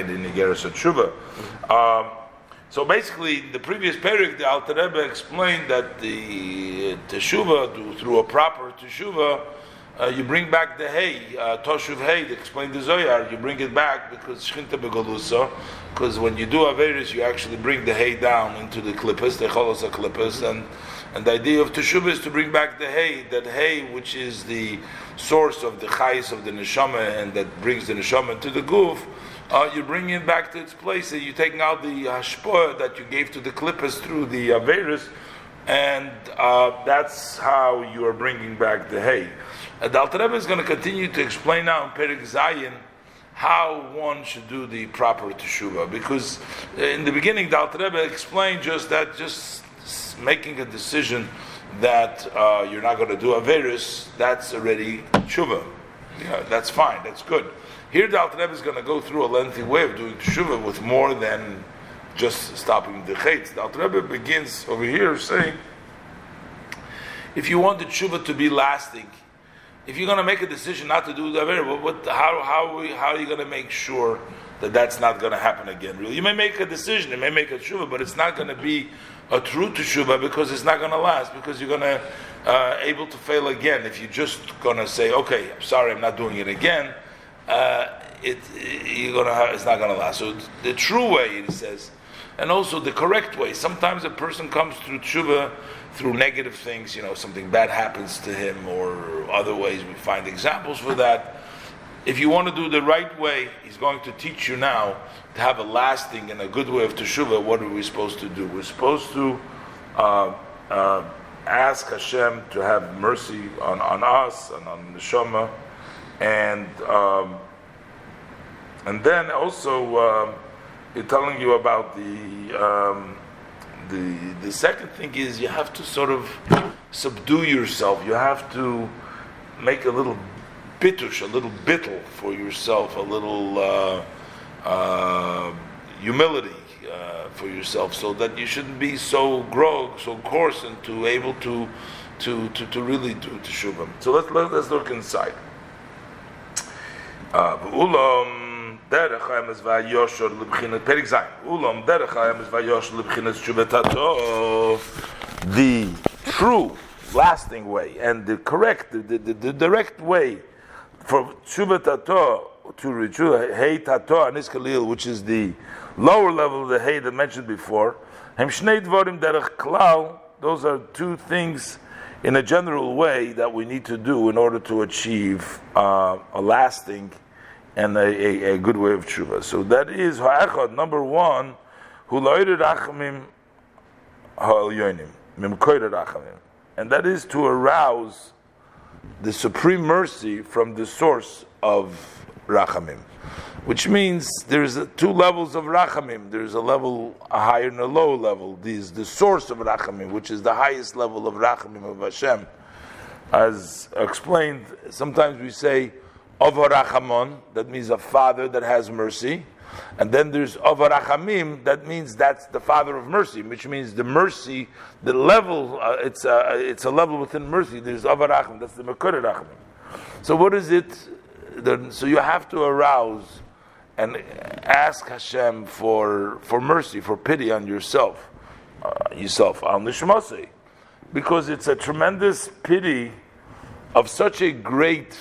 in the and Shuva. Um, so basically, the previous period, the Alter Rebbe explained that the teshuva, through a proper teshuva, uh, you bring back the hay, uh, toshuv hay, they explained the Zoyar, you bring it back because shchinta begalusa, because when you do Averis, you actually bring the hay down into the klippas, the cholos klippas, and, and the idea of teshuva is to bring back the hay, that hay which is the source of the chayis of the neshama, and that brings the neshama to the goof, uh, you bring it back to its place, and you're taking out the hashpoah that you gave to the klippas through the Averis, and uh, that's how you are bringing back the hay. Uh, the Alter Rebbe is going to continue to explain now in Perik Zayin how one should do the proper teshuva. Because uh, in the beginning, the Alter Rebbe explained just that, just making a decision that uh, you're not going to do Averis, that's already teshuva. Yeah, that's fine, that's good. Here, the Alter Rebbe is going to go through a lengthy way of doing teshuva with more than just stopping the chait. The Alter Rebbe begins over here saying, if you want the teshuva to be lasting, if you're going to make a decision not to do the Avera, what, how, how, how are you going to make sure that that's not going to happen again? Really, you may make a decision, you may make a tshuva, but it's not going to be a true teshuva because it's not going to last because you're going to uh, able to fail again. If you're just going to say, "Okay, I'm sorry, I'm not doing it again," uh, it you're to have, it's not going to last. So the true way, he says, and also the correct way. Sometimes a person comes through tshuva through negative things, you know, something bad happens to him, or other ways we find examples for that. If you want to do the right way, he's going to teach you now to have a lasting and a good way of teshuvah. What are we supposed to do? We're supposed to uh, uh, ask Hashem to have mercy on, on us and on the Shema, and um, and then also uh, telling you about the. Um, the the second thing is you have to sort of subdue yourself. You have to make a little bitush, a little bittle for yourself, a little uh, uh, humility uh, for yourself, so that you shouldn't be so grog, so coarse, and to able to to to, to really do teshuvah. So let's let, let's look inside. Uh, derech hayemes vayosher lebchinas perik zayin. Ulam derech hayemes vayosher lebchinas shuvetato. The true, lasting way and the correct, the, the, the direct way for shuvetato to reach hey tato anis kalil, which is the lower level of the hey that mentioned before. Hem shnei derech klal. Those are two things in a general way that we need to do in order to achieve uh, a lasting and a, a, a, good way of tshuva. So that is ha'echad, number one, hu ha'elyonim. And that is to arouse the supreme mercy from the source of rachamim. Which means there's two levels of rachamim. There's a level, a higher and a low level. These the source of rachamim, which is the highest level of rachamim of Hashem. As explained, sometimes we say, Avarachamon, that means a father that has mercy. And then there's Avarachamim, that means that's the father of mercy, which means the mercy, the level, uh, it's, a, it's a level within mercy. There's Avarachim, that's the Mekur Rachamim. So what is it? So you have to arouse and ask Hashem for, for mercy, for pity on yourself, uh, yourself, on the Because it's a tremendous pity of such a great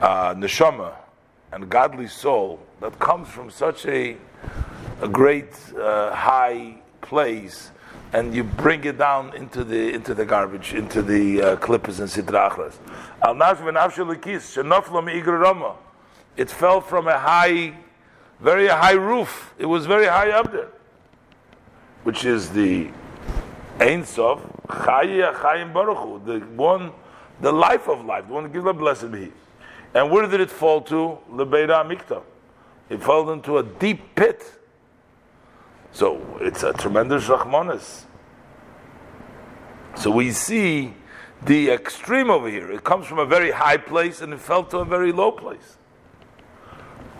uh, neshama and godly soul that comes from such a, a great uh, high place, and you bring it down into the into the garbage, into the uh, klippas and sitrachras. Al It fell from a high, very high roof. It was very high up there, which is the Ein Sof Chayim Baruch the one, the life of life, the one that gives the blessed be. And where did it fall to? Lebeira Mikta. It fell into a deep pit. So it's a tremendous Rahmanis. So we see the extreme over here. It comes from a very high place and it fell to a very low place.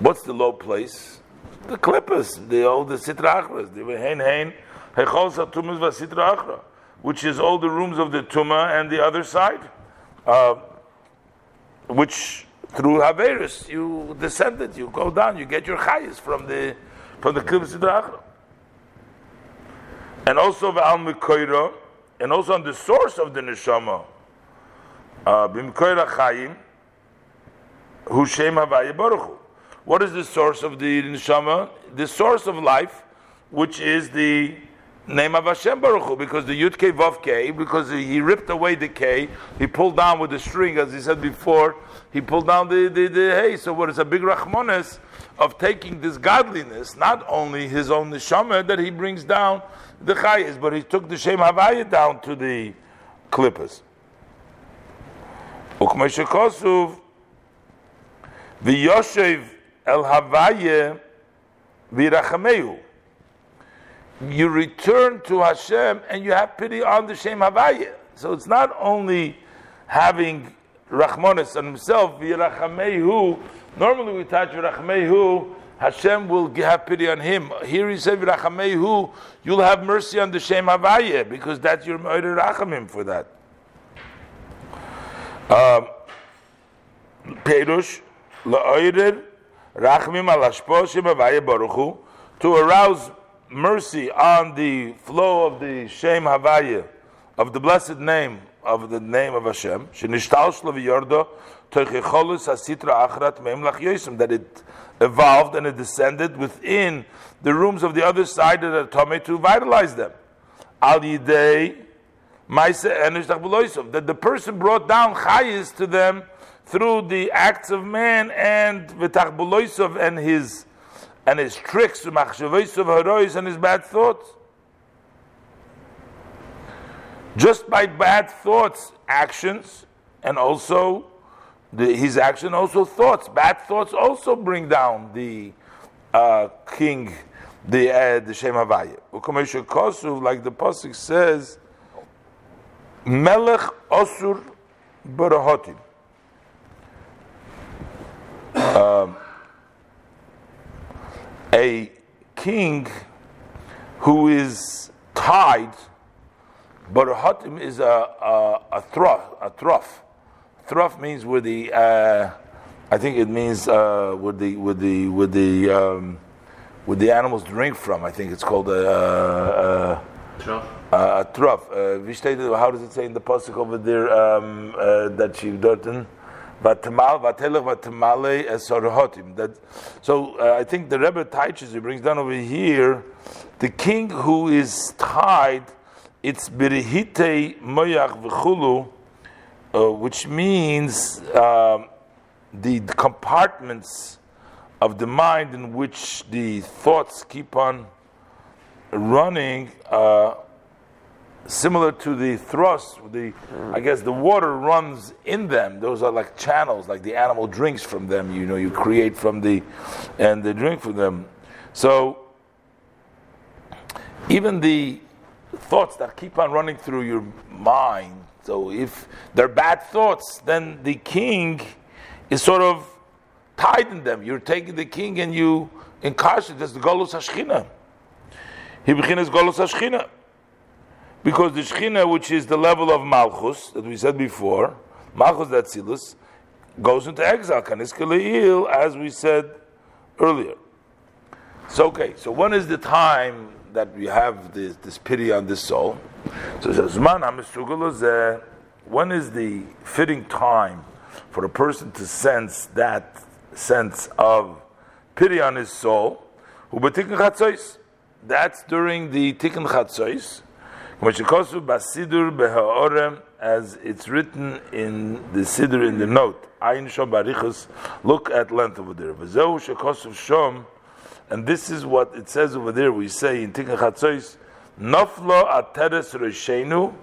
What's the low place? The klippas, the old the Sitra the Hein Hein, which is all the rooms of the Tuma and the other side, uh, which through Haveris, you descended, you go down, you get your chayis from the from the Achra. And also V'al Mikoira, and also on the source of the Neshama, uh, B'Mikoira Chayim, Hu Shem Havaya Baruch What is the source of the Neshama? The source of life, which is the name of Hashem Baruch Hu, because the Yud K Vav because he ripped away the K, he pulled down with the string, as he said before, he pulled down the, the, the hey. So what is a big Rachmanes of taking this godliness, not only his own neshama that he brings down the chayes, but he took the Shem Havaya down to the klippas. Ukmeshikosuv v'yoshev el Havaya v'irachameu you return to Hashem and you have pity on the Shem Havaya. So it's not only having Rachmanis on himself, V'yirachamehu. Normally we touch V'yirachamehu, Hashem will have pity on him. Here he said V'yirachamehu, you'll have mercy on the Shem Havaya, because that's your Me'ir Rachamim for that. Um, Perush, La'oirer, Rachmim al Shem Havaya Baruch to arouse mercy on the flow of the Shem Havaya, of the blessed name of the name of Hashem, that it evolved and it descended within the rooms of the other side of the Tomei to vitalize them. That the person brought down chayis to them through the acts of man and and his and his tricks, machshavos of herois, and his bad thoughts. Just by bad thoughts, actions, and also the, his action, also thoughts. Bad thoughts also bring down the uh, king, the uh, the Shem Havaya. Like the pasuk says, Melech Osur Barahotim. Um, a king who is tied, but a hatim is a, a, a trough. A trough. Trough means where the, uh, I think it means uh, where the, where the, where the, um, where the animals drink from. I think it's called a, trough. A, trough. Uh, how does it say in the pasuk over there um, uh, that she done? That so uh, I think the Rebbe teaches he brings down over here the king who is tied. It's birihite moyach v'chulu, uh, which means um, the, the compartments of the mind in which the thoughts keep on running. Uh, similar to the thrust, the I guess the water runs in them. Those are like channels, like the animal drinks from them. You know, you create from the, and they drink from them. So even the thoughts that keep on running through your mind. So if they're bad thoughts, then the king is sort of tied in them. You're taking the king and you incarcerate. That's the Golus Hashchina. He begins Golus Hashchina. Because the Shechina, which is the level of Malchus, that we said before, Malchus Datzilus, goes into exile, Kaniskeleil, as we said earlier. So, okay, so when is the time that we have this, this pity on this soul? So says, when is the fitting time for a person to sense that sense of pity on his soul? That's during the Tikkun Chatzos, as it's written in the Siddur in the note, Ayin Shom Barichus, look at length over there. Shom, and this is what it says over there. We say in Tikkun Chatzois, Noflo Ateres Reshenu,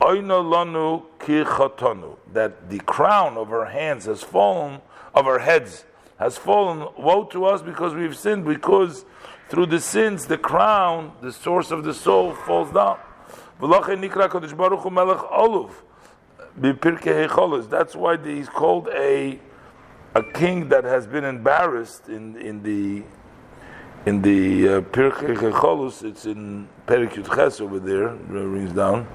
Oino Lonu Kichotonu, that the crown of our hands has fallen, of our heads has fallen. Woe to us because we've sinned, because through the sins, the crown, the source of the soul, falls down. That's why he's called a a king that has been embarrassed in in the in the uh, Pirkei Cholus. It's in Perikut Ches over there. Rings down.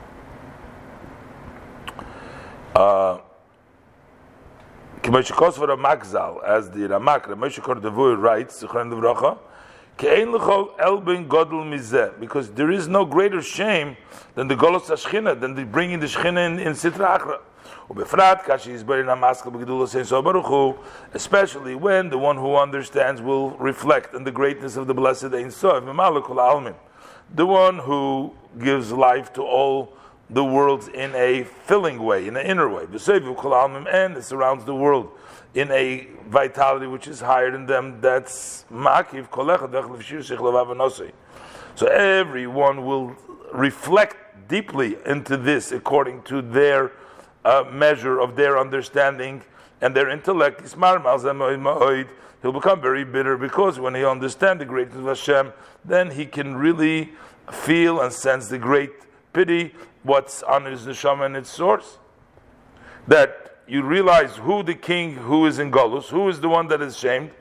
Uh, as the Ramak, Cordovero writes, Because there is no greater shame than the golos hashchina, than the bringing the shchina in, in Sitra Achra. Especially when the one who understands will reflect on the greatness of the blessed Ein Sof, the one who gives life to all the worlds in a filling way, in an inner way. And it surrounds the world in a vitality which is higher than them. That's makiv levav So everyone will reflect deeply into this according to their uh, measure of their understanding and their intellect. He'll become very bitter because when he understands the greatness of Hashem, then he can really feel and sense the great pity, what's on his neshama and its source. That you realize who the king who is in Golus, who is the one that is shamed,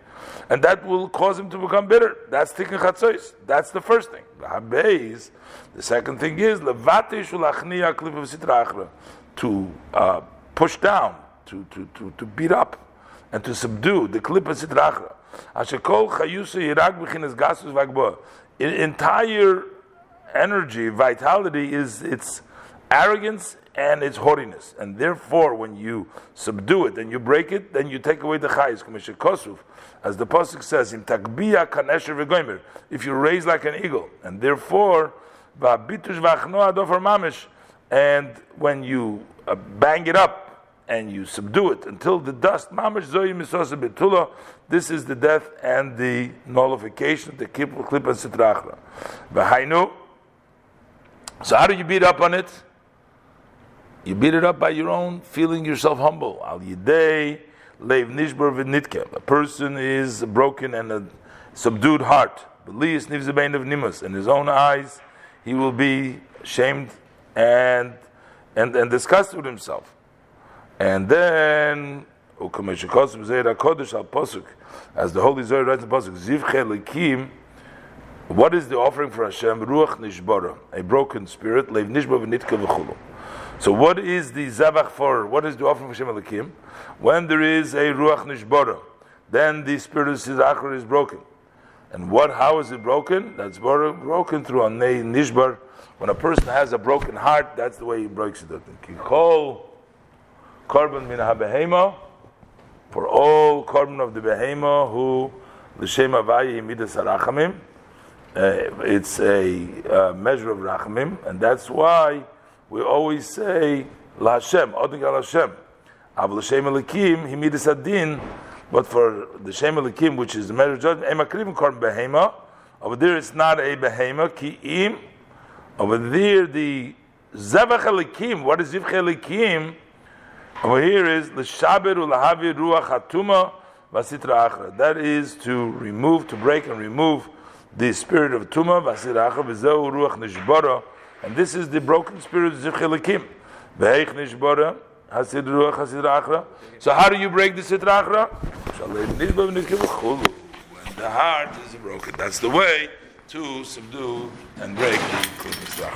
and that will cause him to become bitter. That's tikkun chatzos. That's the first thing. The second thing is to uh, push down, to, to, to, to beat up, and to subdue the sitrachra. B'chinas gasus vagbo. Entire energy, vitality is its arrogance and its haughtiness. And therefore, when you subdue it and you break it, then you take away the chayis, kosuf. As the Pasuk says, in takbiya kanesher if you raise like an eagle. And therefore, mamish, and when you uh, bang it up and you subdue it until the dust, mamish this is the death and the nullification, of the kippur, klip, and sitrachra. So how do you beat up on it? You beat it up by your own feeling yourself humble. Al yidei leiv nishbar v'nitke. A person is broken and a subdued heart. Belias nivzebein of nimus. In his own eyes, he will be ashamed and and and disgusted with himself. And then as the Holy Zohar writes in Pasuk, Zivche what is the offering for Hashem? Ruach Nishbara, a broken spirit, Leiv Nishba v'nitka v'chulu. So what is the Zavach for, what is the offering for Hashem Likim? When there is a Ruach Nishbara, then the spirit of Sizachar is broken. And what? How is it broken? That's broken through a nishbar. When a person has a broken heart, that's the way he breaks it. Kikol korban min habehema for all korban of the behema who the shema vayi midas harachamim. Uh, it's a uh, measure of rachamim, and that's why we always say la Hashem, odik al Hashem. Av l'shem elikim he midas adin. But for the Shem Elikim, which is the measure of judgment, Emakrim Korban Behema, over there it's not a Behema, Ki'im. Over there, the Zevach Elikim, what is Zivch Elikim? Over here is the L'Shaber U'Lahavi Ruach Hatuma Vasitra Achra. That is to remove, to break and remove the spirit of Tuma, Vasitra Achra, V'zeu Ruach Nishbara. And this is the broken spirit of Zivch Elikim. V'heich Nishbara. So how do you break the sitra achra? When the heart is broken, that's the way to subdue and break the sitra